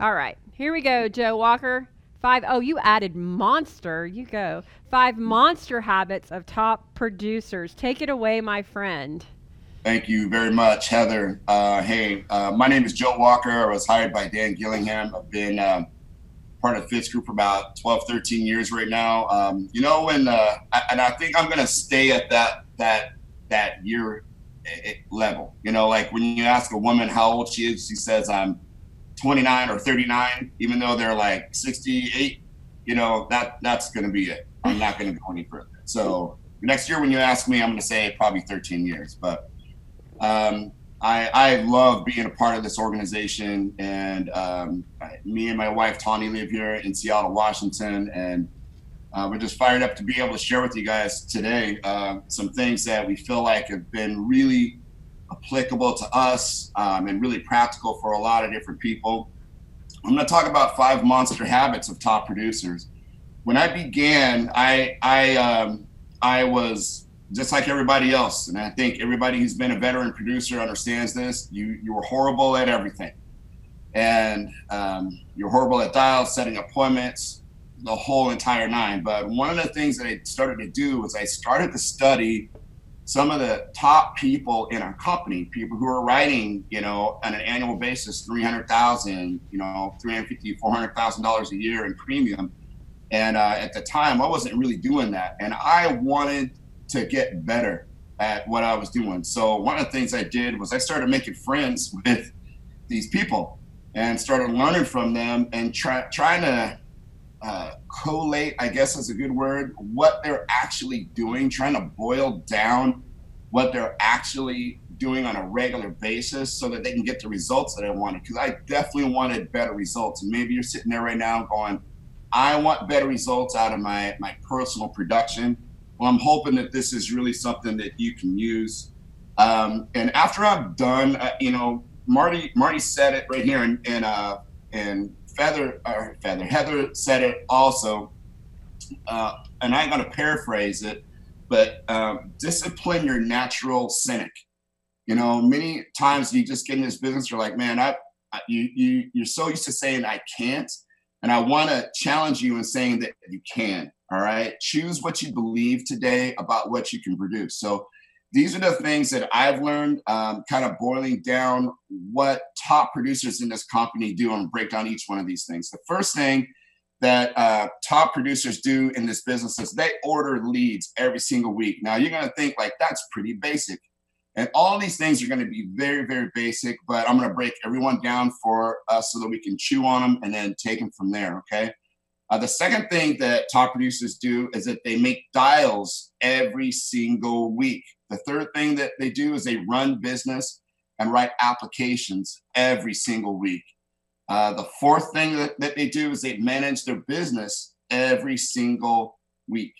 All right, here we go, Joe Walker. Five, oh, you added monster. You go. Five monster habits of top producers. Take it away, my friend. Thank you very much, Heather. Uh, hey, uh, my name is Joe Walker. I was hired by Dan Gillingham. I've been um, part of Fitz Group for about 12, 13 years right now. Um, you know, when, uh, I, and I think I'm going to stay at that, that, that year eh, eh, level. You know, like when you ask a woman how old she is, she says, I'm 29 or 39, even though they're like 68, you know, that that's going to be it. I'm not going to go any further. So next year, when you ask me, I'm going to say probably 13 years. But um, I, I love being a part of this organization. And um, me and my wife, Tawny, live here in Seattle, Washington. And uh, we're just fired up to be able to share with you guys today uh, some things that we feel like have been really applicable to us um, and really practical for a lot of different people. I'm going to talk about five monster habits of top producers. When I began, I I um, I was just like everybody else, and I think everybody who's been a veteran producer understands this. You you were horrible at everything, and um, you're horrible at dials, setting appointments, the whole entire nine. But one of the things that I started to do was I started to study some of the top people in our company, people who are writing, you know, on an annual basis, 300,000, you know, 350, $400,000 a year in premium. And uh, at the time, I wasn't really doing that. And I wanted to get better at what I was doing. So one of the things I did was I started making friends with these people and started learning from them and try, trying to uh, collate, I guess is a good word, what they're actually doing, trying to boil down what they're actually doing on a regular basis so that they can get the results that I wanted. Because I definitely wanted better results. And maybe you're sitting there right now going, I want better results out of my, my personal production. Well, I'm hoping that this is really something that you can use. Um, and after I'm done, uh, you know, Marty Marty said it right here, and and uh, and Feather or Feather Heather said it also, uh, and I'm going to paraphrase it, but um, discipline your natural cynic. You know, many times you just get in this business, you're like, man, I, I you you you're so used to saying I can't, and I want to challenge you in saying that you can. All right, choose what you believe today about what you can produce. So these are the things that I've learned, um, kind of boiling down what top producers in this company do and break down each one of these things. The first thing that uh, top producers do in this business is they order leads every single week. Now you're going to think like that's pretty basic. And all these things are going to be very, very basic, but I'm going to break everyone down for us so that we can chew on them and then take them from there. Okay. Uh, the second thing that top producers do is that they make dials every single week. The third thing that they do is they run business and write applications every single week. Uh, the fourth thing that, that they do is they manage their business every single week.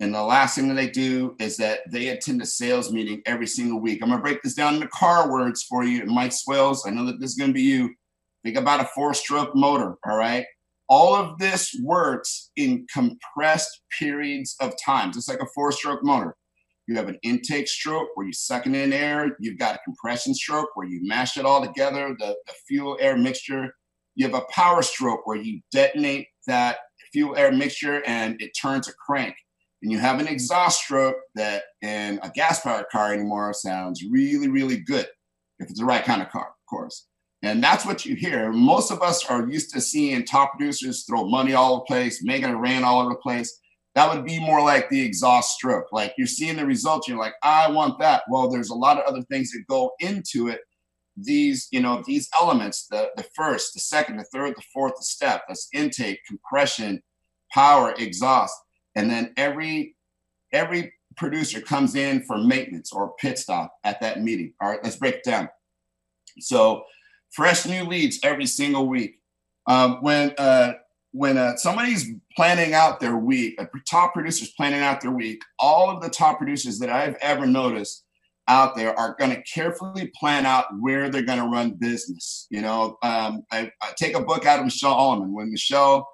And the last thing that they do is that they attend a sales meeting every single week. I'm gonna break this down into car words for you. Mike Swales, I know that this is gonna be you. Think about a four-stroke motor, all right? All of this works in compressed periods of time, just like a four-stroke motor. You have an intake stroke where you're sucking in air. You've got a compression stroke where you mash it all together, the, the fuel air mixture. You have a power stroke where you detonate that fuel air mixture and it turns a crank. And you have an exhaust stroke that in a gas powered car anymore sounds really, really good if it's the right kind of car, of course. And that's what you hear. Most of us are used to seeing top producers throw money all over the place, making it rain all over the place. That would be more like the exhaust stroke. Like you're seeing the results, you're like, I want that. Well, there's a lot of other things that go into it these, you know, these elements, the, the first, the second, the third, the fourth the step, that's intake, compression, power, exhaust. And then every every producer comes in for maintenance or pit stop at that meeting. All right, let's break it down. So fresh new leads every single week. Um, when uh, when uh, somebody's planning out their week, a top producer's planning out their week, all of the top producers that I've ever noticed out there are going to carefully plan out where they're going to run business. You know, um, I, I, take a book out of Michelle Alleman when Michelle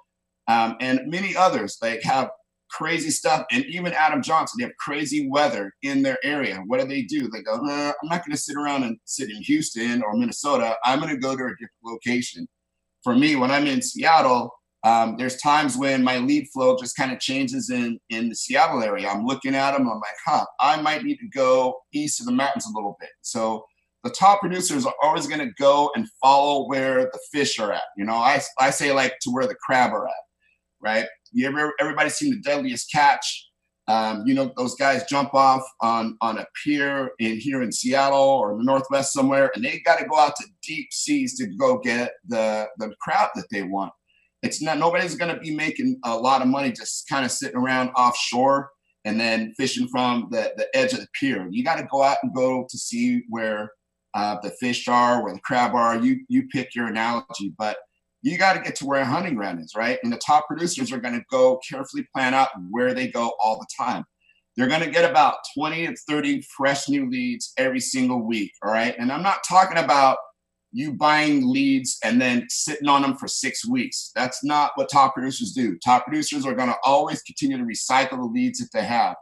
um, and many others like have crazy stuff, and even Adam Johnson, they have crazy weather in their area. What do they do? They go, uh, I'm not going to sit around and sit in Houston or Minnesota. I'm going to go to a different location. For me, when I'm in Seattle, um, there's times when my lead flow just kind of changes in in the Seattle area. I'm looking at them. I'm like, huh, I might need to go east of the mountains a little bit. So the top producers are always going to go and follow where the fish are at. You know, I, I say like to where the crab are at, right? You ever everybody seen the deadliest catch? Um, you know, those guys jump off on on a pier in here in Seattle or in the Northwest somewhere, and they got to go out to deep seas to go get the the crab that they want. It's not nobody's going to be making a lot of money just kind of sitting around offshore and then fishing from the, the edge of the pier. You got to go out and go to see where uh, the fish are, where the crab are. You you pick your analogy, but you got to get to where hunting ground is, right? And the top producers are going to go carefully plan out where they go all the time. They're going to get about 20 to 30 fresh new leads every single week, all right? And I'm not talking about you buying leads and then sitting on them for six weeks. That's not what top producers do. Top producers are going to always continue to recycle the leads that they have.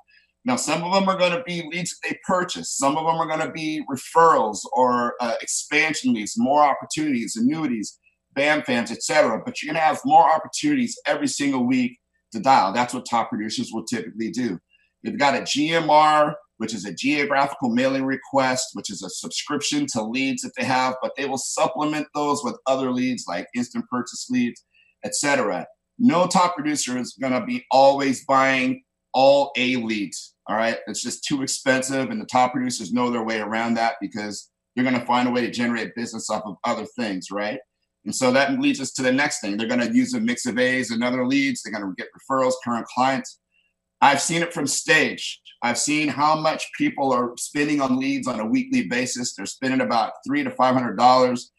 Now, some of them are going to be leads that they purchase. Some of them are going to be referrals or uh, expansion leads, more opportunities, annuities, BAM FAMs, etc. But you're going to have more opportunities every single week to dial. That's what top producers will typically do. They've got a GMR which is a geographical mailing request, which is a subscription to leads that they have, but they will supplement those with other leads like instant purchase leads, etc. No top producer is going to be always buying all A leads. All right. It's just too expensive. And the top producers know their way around that because you're going to find a way to generate business off of other things. Right. And so that leads us to the next thing. They're going to use a mix of A's and other leads. They're going to get referrals, current clients. I've seen it from stage. I've seen how much people are spending on leads on a weekly basis. They're spending about three to five hundred dollars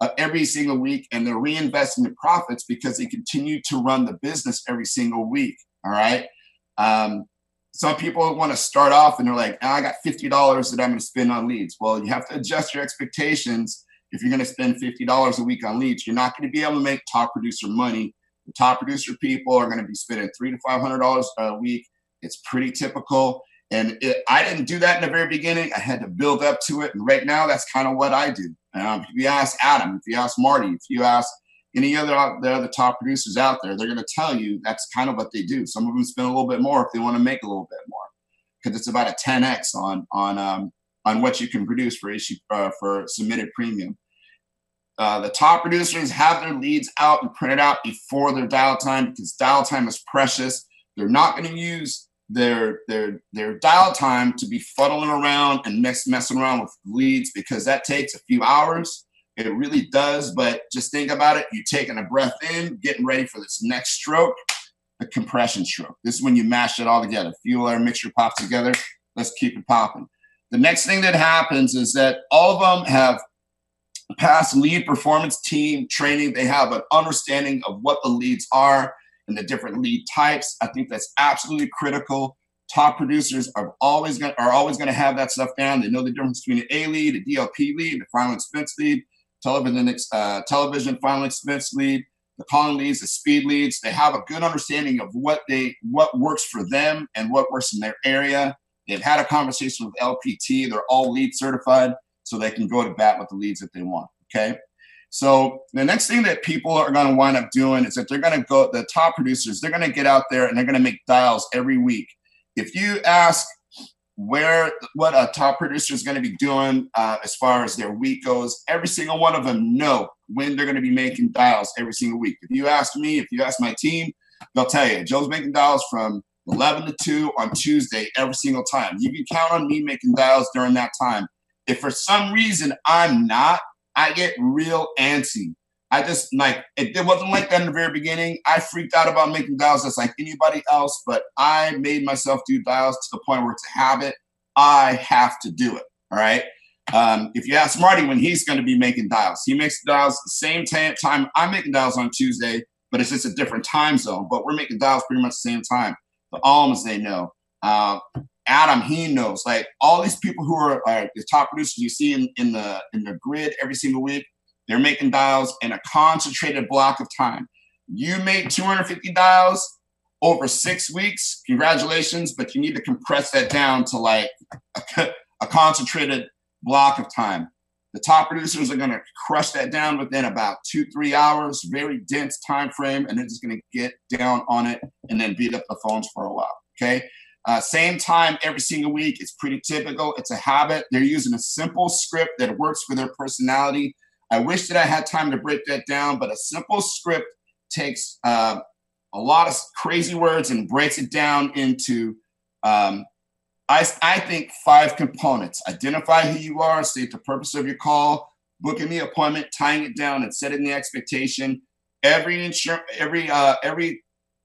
uh, every single week, and they're reinvesting the profits because they continue to run the business every single week. All right. Um, some people want to start off and they're like, oh, I got fifty dollars that I'm going to spend on leads. Well, you have to adjust your expectations. If you're going to spend fifty dollars a week on leads, you're not going to be able to make top producer money the top producer people are going to be spending three to five hundred dollars a week. It's pretty typical. And it, I didn't do that in the very beginning. I had to build up to it. And right now, that's kind of what I do. Um, if you ask Adam, if you ask Marty, if you ask any other the other top producers out there, they're going to tell you that's kind of what they do. Some of them spend a little bit more if they want to make a little bit more, because it's about a 10x on on um, on what you can produce for issue uh, for submitted premium. Uh, the top producers have their leads out and printed out before their dial time because dial time is precious. They're not going to use their their their dial time to be fuddling around and mess, messing around with leads because that takes a few hours. It really does. But just think about it. You're taking a breath in, getting ready for this next stroke, the compression stroke. This is when you mash it all together. Fuel air mixture pops together. Let's keep it popping. The next thing that happens is that all of them have past lead performance team training. They have an understanding of what the leads are and the different lead types. I think that's absolutely critical. Top producers are always going are always going to have that stuff down. They know the difference between an A lead, a DLP lead, the final expense lead, television uh, television final expense lead, the calling leads, the speed leads. They have a good understanding of what they what works for them and what works in their area. They've had a conversation with LPT. They're all lead certified so they can go to bat with the leads that they want. Okay. So the next thing that people are going to wind up doing is that they're going to go, the top producers, they're going to get out there and they're going to make dials every week. If you ask where what a top producer is going to be doing uh, as far as their week goes, every single one of them know when they're going to be making dials every single week. If you ask me, if you ask my team, they'll tell you Joe's making dials from 11 to 2 on Tuesday every single time. You can count on me making dials during that time. If for some reason I'm not, I get real antsy. I just like it, it wasn't like that in the very beginning. I freaked out about making dials just like anybody else, but I made myself do dials to the point where it's a habit. I have to do it. All right. Um, if you ask Marty when he's going to be making dials, he makes dials the same t- time I'm making dials on Tuesday, but it's just a different time zone. But we're making dials pretty much the same time. The alms they know. Uh, Adam, he knows. Like all these people who are, are the top producers you see in, in the in the grid every single week, they're making dials in a concentrated block of time. You made 250 dials over six weeks. Congratulations, but you need to compress that down to like a, a concentrated block of time. The top producers are going to crush that down within about two, three hours, very dense time frame, and they're just going to get down on it and then beat up the phones for a while. Okay. Uh, same time every single week. It's pretty typical. It's a habit. They're using a simple script that works for their personality. I wish that I had time to break that down, but a simple script takes uh, a lot of crazy words and breaks it down into, um, I, I think, five components. Identify who you are, state the purpose of your call, booking the appointment, tying it down, and setting the expectation. Every insurance, every uh, every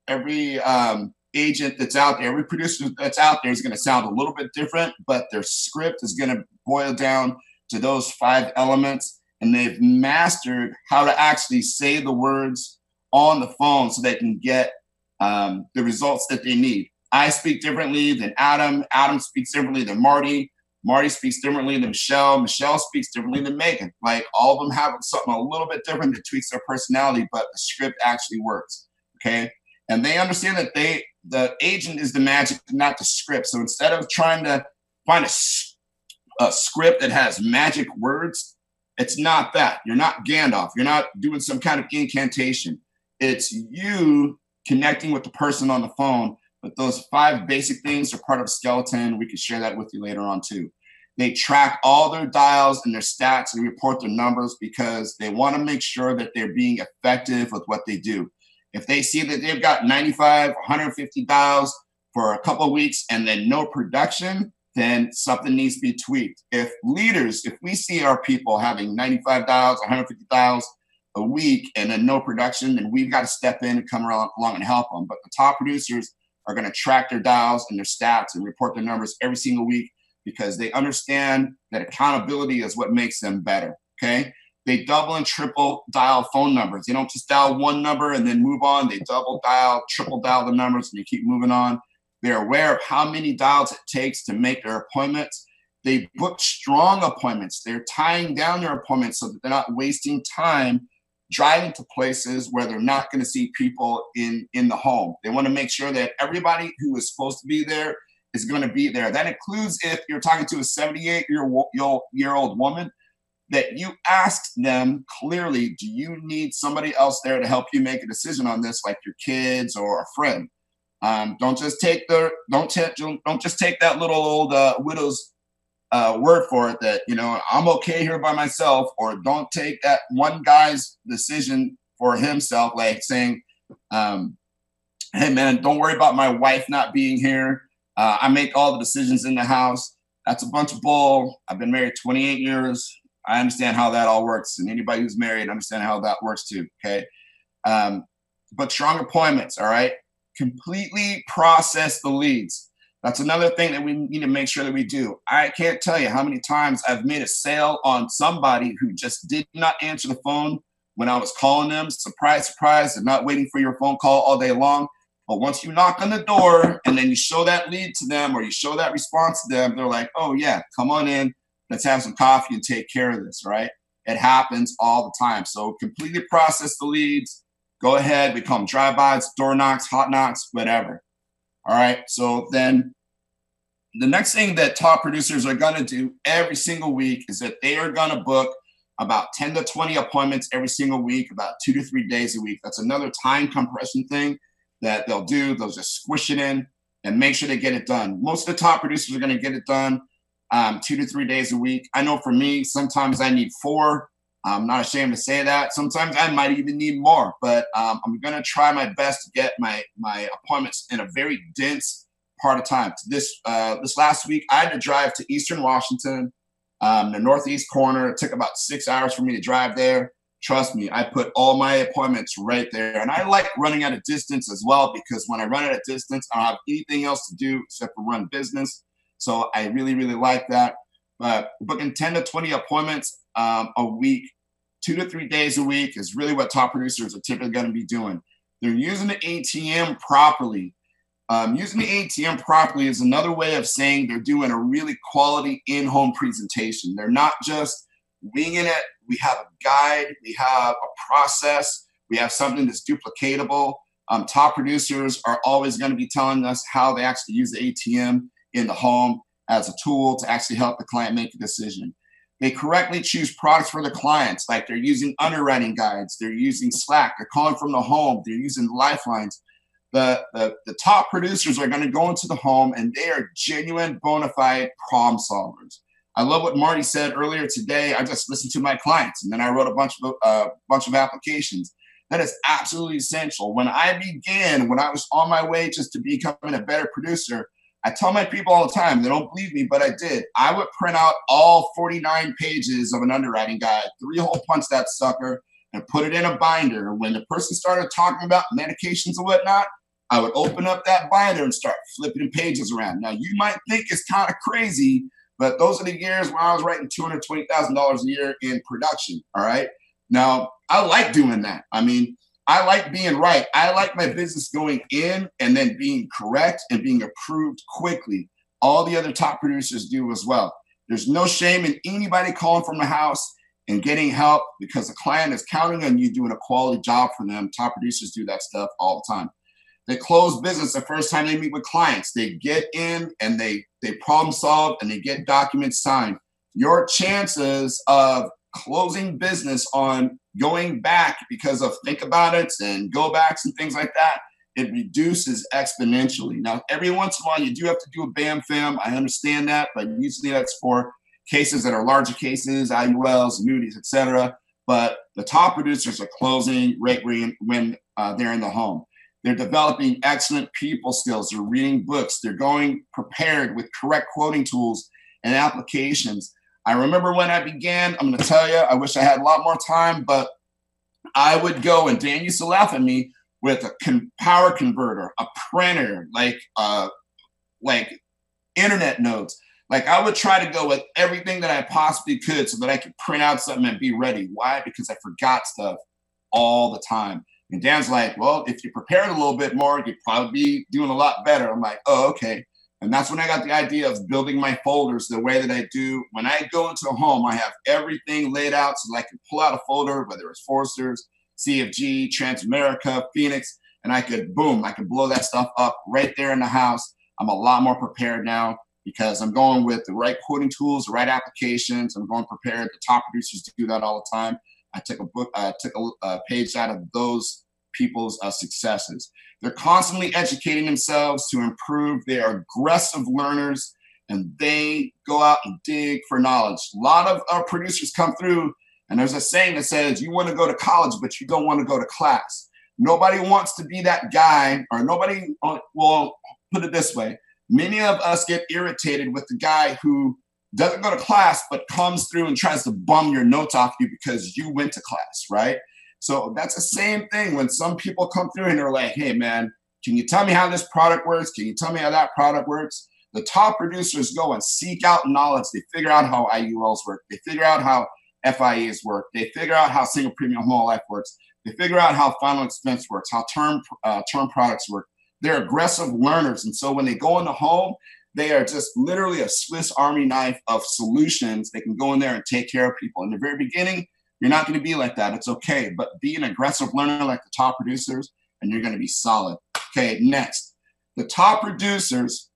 every um, agent that's out there, every producer that's out there is going to sound a little bit different, but their script is going to boil down to those five elements. And they've mastered how to actually say the words on the phone so they can get um, the results that they need. I speak differently than Adam. Adam speaks differently than Marty. Marty speaks differently than Michelle. Michelle speaks differently than Megan. Like all of them have something a little bit different that tweaks their personality, but the script actually works. Okay. And they understand that they the agent is the magic, not the script. So instead of trying to find a, a script that has magic words, it's not that. You're not Gandalf. You're not doing some kind of incantation. It's you connecting with the person on the phone. But those five basic things are part of skeleton. We can share that with you later on too. They track all their dials and their stats and report their numbers because they want to make sure that they're being effective with what they do. If they see that they've got 95, 150 dials for a couple weeks and then no production, then something needs to be tweaked. If leaders, if we see our people having 95 dials, 150 dials a week and then no production, then we've got to step in and come along and help them. But the top producers are going to track their dials and their stats and report their numbers every single week because they understand that accountability is what makes them better. Okay. They double and triple dial phone numbers. They don't just dial one number and then move on. They double dial, triple dial the numbers, and they keep moving on. They're aware of how many dials it takes to make their appointments. They book strong appointments. They're tying down their appointments so that they're not wasting time driving to places where they're not going to see people in in the home. They want to make sure that everybody who is supposed to be there is going to be there. That includes if you're talking to a 78 year, year old woman that you asked them clearly, do you need somebody else there to help you make a decision on this, like your kids or a friend? Um, don't just take the don't t- don't just take that little old uh, widow's uh, word for it that you know I'm okay here by myself, or don't take that one guy's decision for himself, like saying, um, "Hey man, don't worry about my wife not being here. Uh, I make all the decisions in the house." That's a bunch of bull. I've been married 28 years. I understand how that all works, and anybody who's married understand how that works too. Okay, um, but strong appointments. All right, completely process the leads. That's another thing that we need to make sure that we do. I can't tell you how many times I've made a sale on somebody who just did not answer the phone when I was calling them. Surprise, surprise, and not waiting for your phone call all day long. But once you knock on the door and then you show that lead to them or you show that response to them, they're like, oh, yeah, come on in let's have some coffee and take care of this, right? It happens all the time. So completely process the leads. Go ahead, we drive-bys, door knocks, hot knocks, whatever. All right. So then the next thing that top producers are going to do every single week is that they are going to book about 10 to 20 appointments every single week, about two to three days a week. That's another time compression thing that they'll do. They'll just squish it in and make sure they get it done. Most of the top producers are going to get it done um, two to three days a week. I know for me, sometimes I need four. I'm not ashamed to say that. Sometimes I might even need more, but um, I'm going to try my best to get my my appointments in a very dense part of time. This uh, this last week, I had to drive to Eastern Washington, um, the northeast corner. It took about six hours for me to drive there. Trust me, I put all my appointments right there, and I like running at a distance as well because when I run at a distance, I don't have anything else to do except for run business. So I really, really like that. But booking 10 to 20 appointments um, a week, two to three days a week is really what top producers are typically going to be doing. They're using the ATM properly. Um, using the ATM properly is another way of saying they're doing a really quality in-home presentation. They're not just winging it. We have a guide, we have a process, we have something that's duplicatable. Um, top producers are always going to be telling us how they actually use the ATM in the home as a tool to actually help the client make a decision. They correctly choose products for the clients, like they're using underwriting guides, they're using Slack, they're calling from the home, they're using lifelines. The, the, the top producers are going to go into the home and they are genuine, bona fide problem solvers. I love what Marty said earlier today. I just listened to my clients and then I wrote a bunch of a uh, bunch of applications. That is absolutely essential. When I began, when I was on my way just to becoming a better producer, I tell my people all the time, they don't believe me, but I did. I would print out all 49 pages of an underwriting guide, three hole punch that sucker, and put it in a binder. When the person started talking about medications and whatnot, I would open up that binder and start flipping pages around. Now, you might think it's kind of crazy, but those are the years when I was writing $220,000 a year in production. All right. Now, I like doing that. I mean, I like being right. I like my business going in and then being correct and being approved quickly. All the other top producers do as well. There's no shame in anybody calling from the house and getting help because the client is counting on you doing a quality job for them. Top producers do that stuff all the time. They close business the first time they meet with clients. They get in and they they problem solve and they get documents signed. Your chances of closing business on going back because of think about it and go backs and things like that, it reduces exponentially. Now, every once in a while, you do have to do a BAM FAM. I understand that, but usually that's for cases that are larger cases, IULs, annuities, etc. But the top producers are closing right when uh, they're in the home. They're developing excellent people skills. They're reading books. They're going prepared with correct quoting tools and applications. I remember when I began, I'm going to tell you, I wish I had a lot more time, but I would go and Dan used to laugh at me with a con- power converter, a printer, like uh, like internet notes. Like I would try to go with everything that I possibly could so that I could print out something and be ready. Why? Because I forgot stuff all the time. And Dan's like, well, if you prepared a little bit more, you'd probably be doing a lot better. I'm like, oh, okay. And that's when I got the idea of building my folders the way that I do. When I go into a home, I have everything laid out so that I can pull out a folder, whether it's Foresters, CFG, Transamerica, Phoenix, and I could, boom, I could blow that stuff up right there in the house. I'm a lot more prepared now because I'm going with the right quoting tools, the right applications. I'm going prepared. The top producers do that all the time. I took a book, I took a, a page out of those people's uh, successes. They're constantly educating themselves to improve. They are aggressive learners and they go out and dig for knowledge. A lot of our producers come through, and there's a saying that says, You want to go to college, but you don't want to go to class. Nobody wants to be that guy, or nobody, uh, well, put it this way many of us get irritated with the guy who doesn't go to class, but comes through and tries to bum your notes off you because you went to class, right? So that's the same thing when some people come through and they're like, hey, man, can you tell me how this product works? Can you tell me how that product works? The top producers go and seek out knowledge. They figure out how IULs work. They figure out how FIAs work. They figure out how single premium whole life works. They figure out how final expense works, how term uh, term products work. They're aggressive learners, and so when they go in the home, they are just literally a Swiss Army knife of solutions. They can go in there and take care of people. In the very beginning, you're not going to be like that. It's okay. But be an aggressive learner like the top producers, and you're going to be solid. Okay, next. The top producers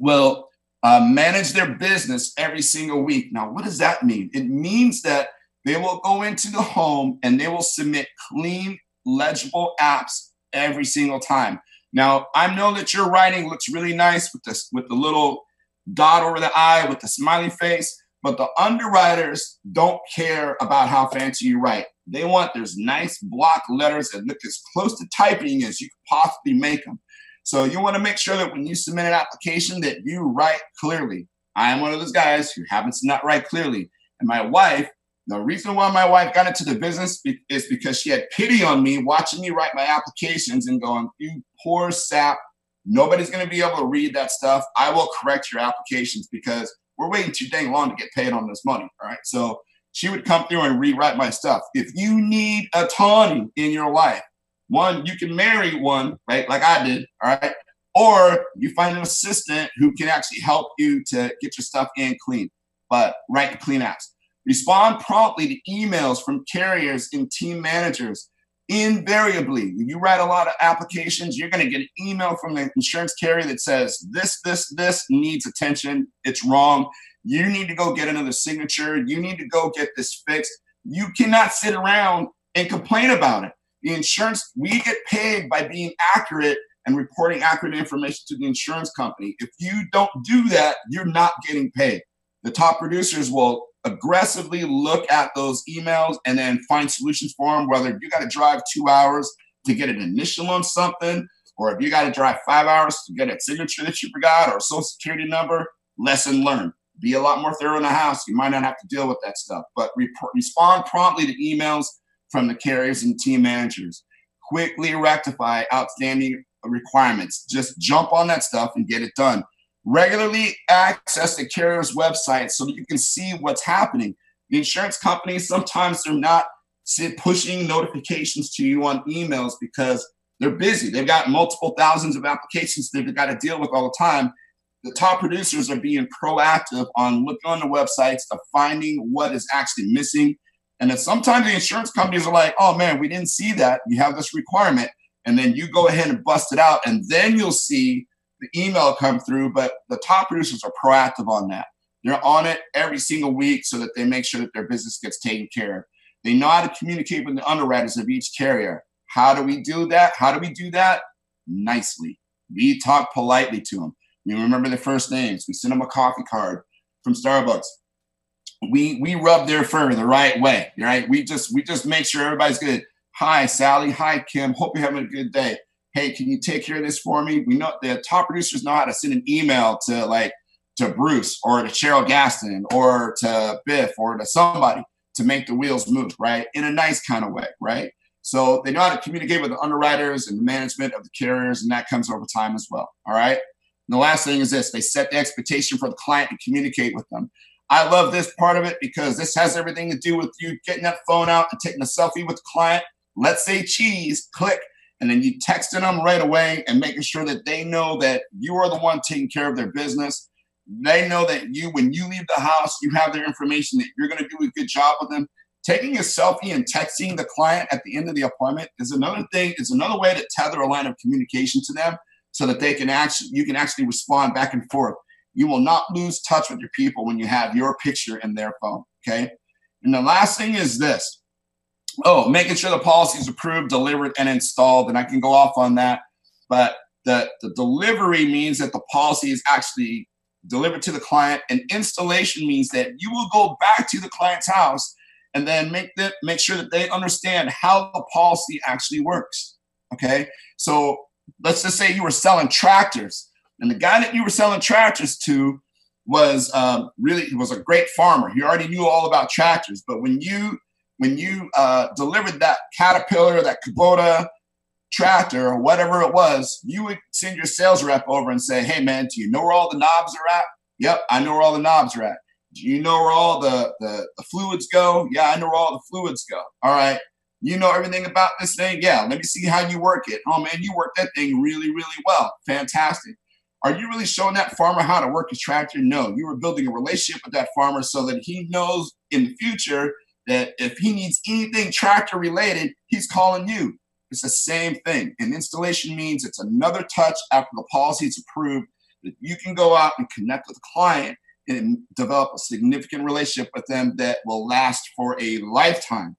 will uh, manage their business every single week. Now, what does that mean? It means that they will go into the home and they will submit clean, legible apps every single time. Now, I know that your writing looks really nice with this with the little dot over the eye with the smiley face. But the underwriters don't care about how fancy you write. They want those nice block letters that look as close to typing as you could possibly make them. So you want to make sure that when you submit an application that you write clearly. I am one of those guys who happens to not write clearly. And my wife, the reason why my wife got into the business is because she had pity on me watching me write my applications and going, you poor sap, nobody's going to be able to read that stuff. I will correct your applications because we're waiting too dang long to get paid on this money. All right. So she would come through and rewrite my stuff. If you need a Tawny in your life, one, you can marry one, right? Like I did. All right. or you find an assistant who can actually help you to get your stuff in clean. But write clean apps. Respond promptly to emails from carriers and team managers. Invariably, if you write a lot of applications, you're going to get an email from the insurance carrier that says, This, this, this needs attention. It's wrong. You need to go get another signature. You need to go get this fixed. You cannot sit around and complain about it. The insurance, we get paid by being accurate and reporting accurate information to the insurance company. If you don't do that, you're not getting paid. The top producers will aggressively look at those emails and then find solutions for them, whether you got to drive two hours to get an initial on something, or if you got to drive five hours to get a signature that you forgot or a social security number, lesson learned. Be a lot more thorough in the house. You might not have to deal with that stuff, but re- respond promptly to emails from the carriers and team managers. Quickly rectify outstanding requirements. Just jump on that stuff and get it done. Regularly access the carrier's website so that you can see what's happening. The insurance companies sometimes they're not pushing notifications to you on emails because they're busy. They've got multiple thousands of applications they've got to deal with all the time. The top producers are being proactive on looking on the websites of finding what is actually missing. And then sometimes the insurance companies are like, oh man, we didn't see that. You have this requirement and then you go ahead and bust it out, and then you'll see the email come through. But the top producers are proactive on that. They're on it every single week so that they make sure that their business gets taken care of. They know how to communicate with the underwriters of each carrier. How do we do that? How do we do that? Nicely. We talk politely to them. We remember their first names. We send them a coffee card from Starbucks. We we rub their fur the right way, right? We just we just make sure everybody's good. Hi, Sally. Hi, Kim. Hope you're having a good day. Hey, can you take care of this for me? We know the top producers know how to send an email to like to Bruce or to Cheryl Gaston or to Biff or to somebody to make the wheels move, right? In a nice kind of way, right? So they know how to communicate with the underwriters and the management of the carriers, and that comes over time as well. All right. And the last thing is this they set the expectation for the client and communicate with them. I love this part of it because this has everything to do with you getting that phone out and taking a selfie with the client let's say cheese, click, and then you texting them right away and making sure that they know that you are the one taking care of their business. They know that you, when you leave the house, you have their information that you're going to do a good job with them. Taking a selfie and texting the client at the end of the appointment is another thing, is another way to tether a line of communication to them so that they can actually you can actually respond back and forth. You will not lose touch with your people when you have your picture in their phone. Okay. And the last thing is this oh, making sure the policy is approved, delivered, and installed. And I can go off on that. But the, the delivery means that the policy is actually delivered to the client. And installation means that you will go back to the client's house and then make that make sure that they understand how the policy actually works. Okay. So let's just say you were selling tractors, and the guy that you were selling tractors to was um, really was a great farmer. He already knew all about tractors. But when you when you uh, delivered that Caterpillar, that Kubota tractor, or whatever it was, you would send your sales rep over and say, "Hey, man, do you know where all the knobs are at?" "Yep, I know where all the knobs are at." "Do you know where all the the, the fluids go?" "Yeah, I know where all the fluids go." "All right." You know everything about this thing? Yeah, let me see how you work it. Oh man, you work that thing really, really well. Fantastic. Are you really showing that farmer how to work his tractor? No, you were building a relationship with that farmer so that he knows in the future that if he needs anything tractor related, he's calling you. It's the same thing. And installation means it's another touch after the policy is approved that you can go out and connect with the client and develop a significant relationship with them that will last for a lifetime.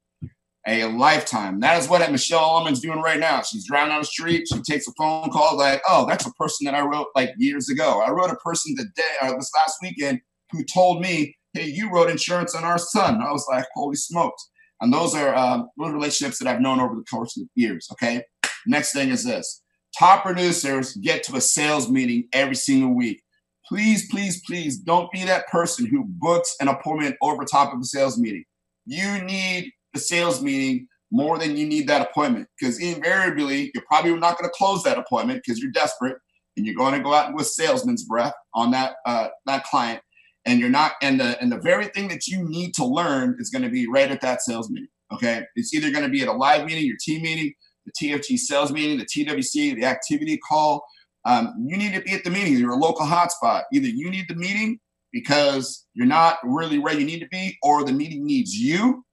A lifetime. That is what Michelle Almond's doing right now. She's driving down the street. She takes a phone call like, "Oh, that's a person that I wrote like years ago. I wrote a person today or this last weekend who told me hey, you wrote insurance on our son. I was like, holy smokes. And those are those relationships that I've known over the course of years. Okay. Next thing is this top producers get to a sales meeting every single week. Please, please, please don't be that person who books an appointment over top of a sales meeting. You need the sales meeting more than you need that appointment because invariably you're probably not going to close that appointment because you're desperate and you're going to go out with salesman's breath on that uh, that client and you're not and the and the very thing that you need to learn is going to be right at that sales meeting okay it's either going to be at a live meeting your team meeting the tfg sales meeting the twc the activity call um, you need to be at the meeting. You're a local hotspot. Either you need the meeting because you're not really where you need to be, or the meeting needs you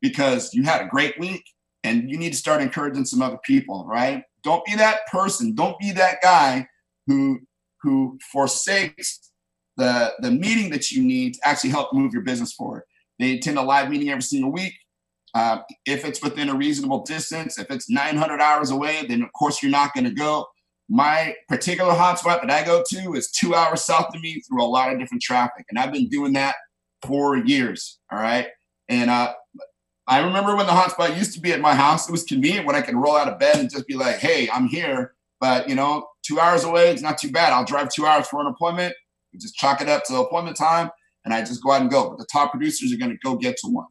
because you had a great week and you need to start encouraging some other people, right? Don't be that person. Don't be that guy who who forsakes the the meeting that you need to actually help move your business forward. They attend a live meeting every single week. Uh, if it's within a reasonable distance, if it's 900 hours away, then of course you're not going to go. My particular hotspot that I go to is two hours south of me through a lot of different traffic, and I've been doing that for years. All right, and uh, I remember when the hotspot used to be at my house. It was convenient when I could roll out of bed and just be like, "Hey, I'm here." But you know, two hours away, it's not too bad. I'll drive two hours for an appointment. Just chalk it up to appointment time, and I just go out and go. But the top producers are going to go get to one.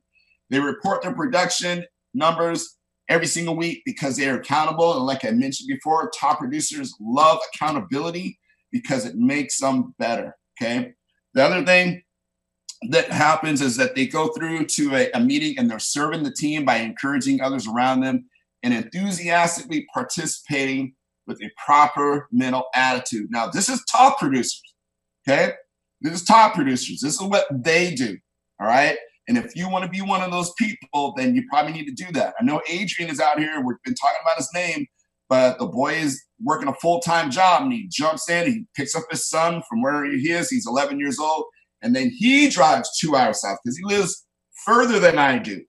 They report their production numbers every single week because they are accountable. And like I mentioned before, top producers love accountability because it makes them better. Okay. The other thing that happens is that they go through to a, a meeting and they're serving the team by encouraging others around them and enthusiastically participating with a proper mental attitude. Now, this is top producers, okay? This is top producers. This is what they do, all right? And if you want to be one of those people, then you probably need to do that. I know Adrian is out here. We've been talking about his name, but the boy is working a full time job and he jumps in, he picks up his son from where he is. He's 11 years old. And then he drives two hours south because he lives further than I do,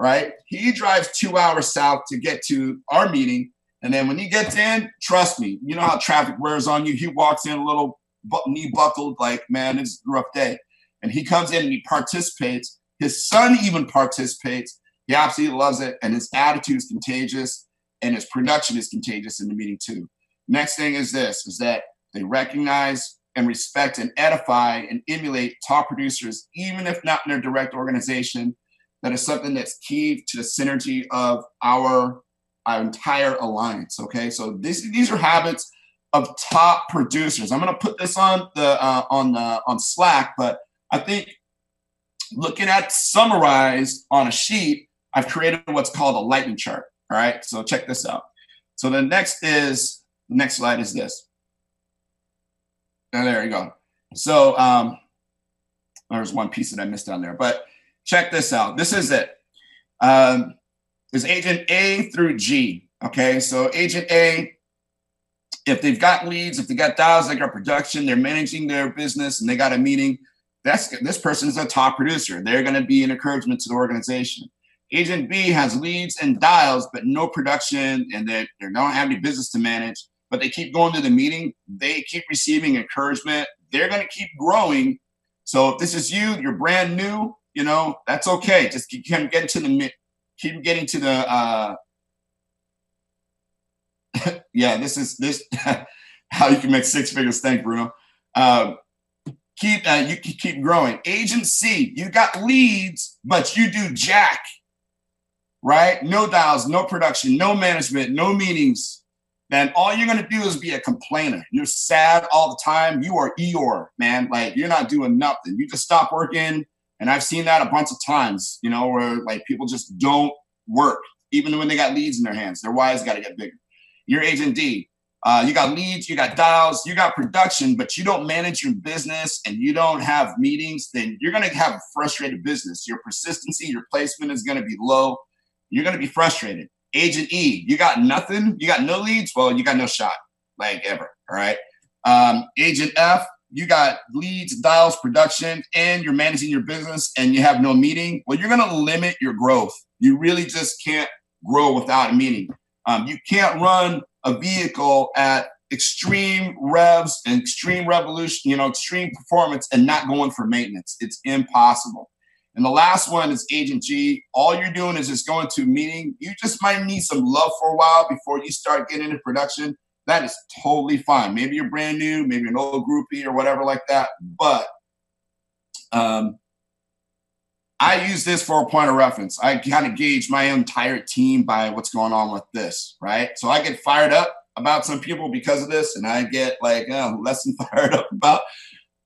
right? He drives two hours south to get to our meeting and then when he gets in, trust me, you know how traffic wears on you. He walks in a little knee buckled, like, man, it's a rough day. And he comes in and he participates. His son even participates. He absolutely loves it. And his attitude is contagious and his production is contagious in the meeting too. Next thing is this is that they recognize and respect and edify and emulate top producers, even if not in their direct organization. That is something that's key to the synergy of our our entire alliance. Okay, so this, these are habits of top producers. I'm going to put this on the uh, on the on Slack, but I think looking at summarized on a sheet, I've created what's called a lightning chart. All right, so check this out. So the next is the next slide is this. And there you go. So um, there's one piece that I missed down there, but check this out. This is it. Um, is agent A through G. Okay, so agent A, if they've got leads, if they got dials, they got production, they're managing their business, and they got a meeting. That's this person is a top producer. They're going to be an encouragement to the organization. Agent B has leads and dials, but no production, and they they don't have any business to manage. But they keep going to the meeting. They keep receiving encouragement. They're going to keep growing. So if this is you, you're brand new. You know that's okay. Just keep getting to the keep getting to the uh yeah this is this how you can make six figures. Thank bruno. Um keep uh, you keep growing. Agency, you got leads but you do jack right? No dials no production no management no meetings. Then all you're to do is be a complainer. You're sad all the time. You are eeyore man. Like you're not doing nothing. You just stop working and I've seen that a bunch of times, you know, where like people just don't work, even when they got leads in their hands. Their Y's got to get bigger. You're agent D. Uh, you got leads, you got dials, you got production, but you don't manage your business and you don't have meetings, then you're going to have a frustrated business. Your persistency, your placement is going to be low. You're going to be frustrated. Agent E, you got nothing, you got no leads, well, you got no shot, like ever. All right. Um, agent F, you got leads, dials, production, and you're managing your business and you have no meeting, well, you're going to limit your growth. You really just can't grow without a meeting. Um, you can't run a vehicle at extreme revs and extreme revolution, you know, extreme performance and not going for maintenance. It's impossible. And the last one is Agent G. All you're doing is just going to a meeting. You just might need some love for a while before you start getting into production that is totally fine. Maybe you're brand new, maybe an old groupie or whatever like that. But um, I use this for a point of reference. I kind of gauge my entire team by what's going on with this, right? So I get fired up about some people because of this, and I get like oh, less than fired up about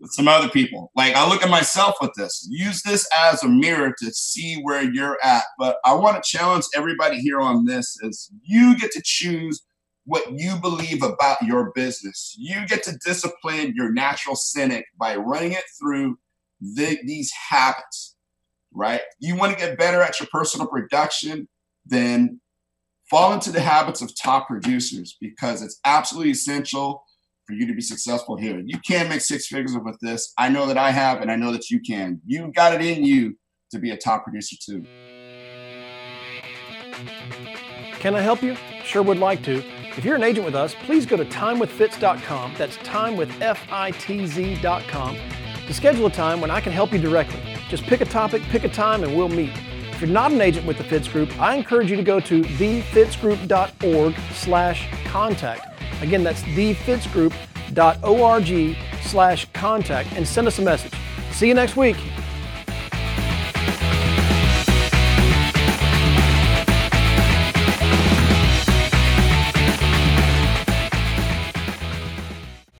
some other people. Like I look at myself with this. Use this as a mirror to see where you're at. But I want to challenge everybody here on this: is you get to choose what you believe about your business. You get to discipline your natural cynic by running it through the, these habits, right? You want to get better at your personal production, then fall into the habits of top producers because it's absolutely essential for you to be successful here. You can make six figures with this. I know that I have, and I know that you can. You got it in you to be a top producer too. Can I help you? Sure would like to. If you're an agent with us, please go to timewithfitz.com. That's timewithfitz.com to schedule a time when I can help you directly. Just pick a topic, pick a time, and we'll meet. If you're not an agent with the Fitz Group, I encourage you to go to thefitzgroup.org slash contact. Again, that's thefitzgroup.org slash contact and send us a message. See you next week.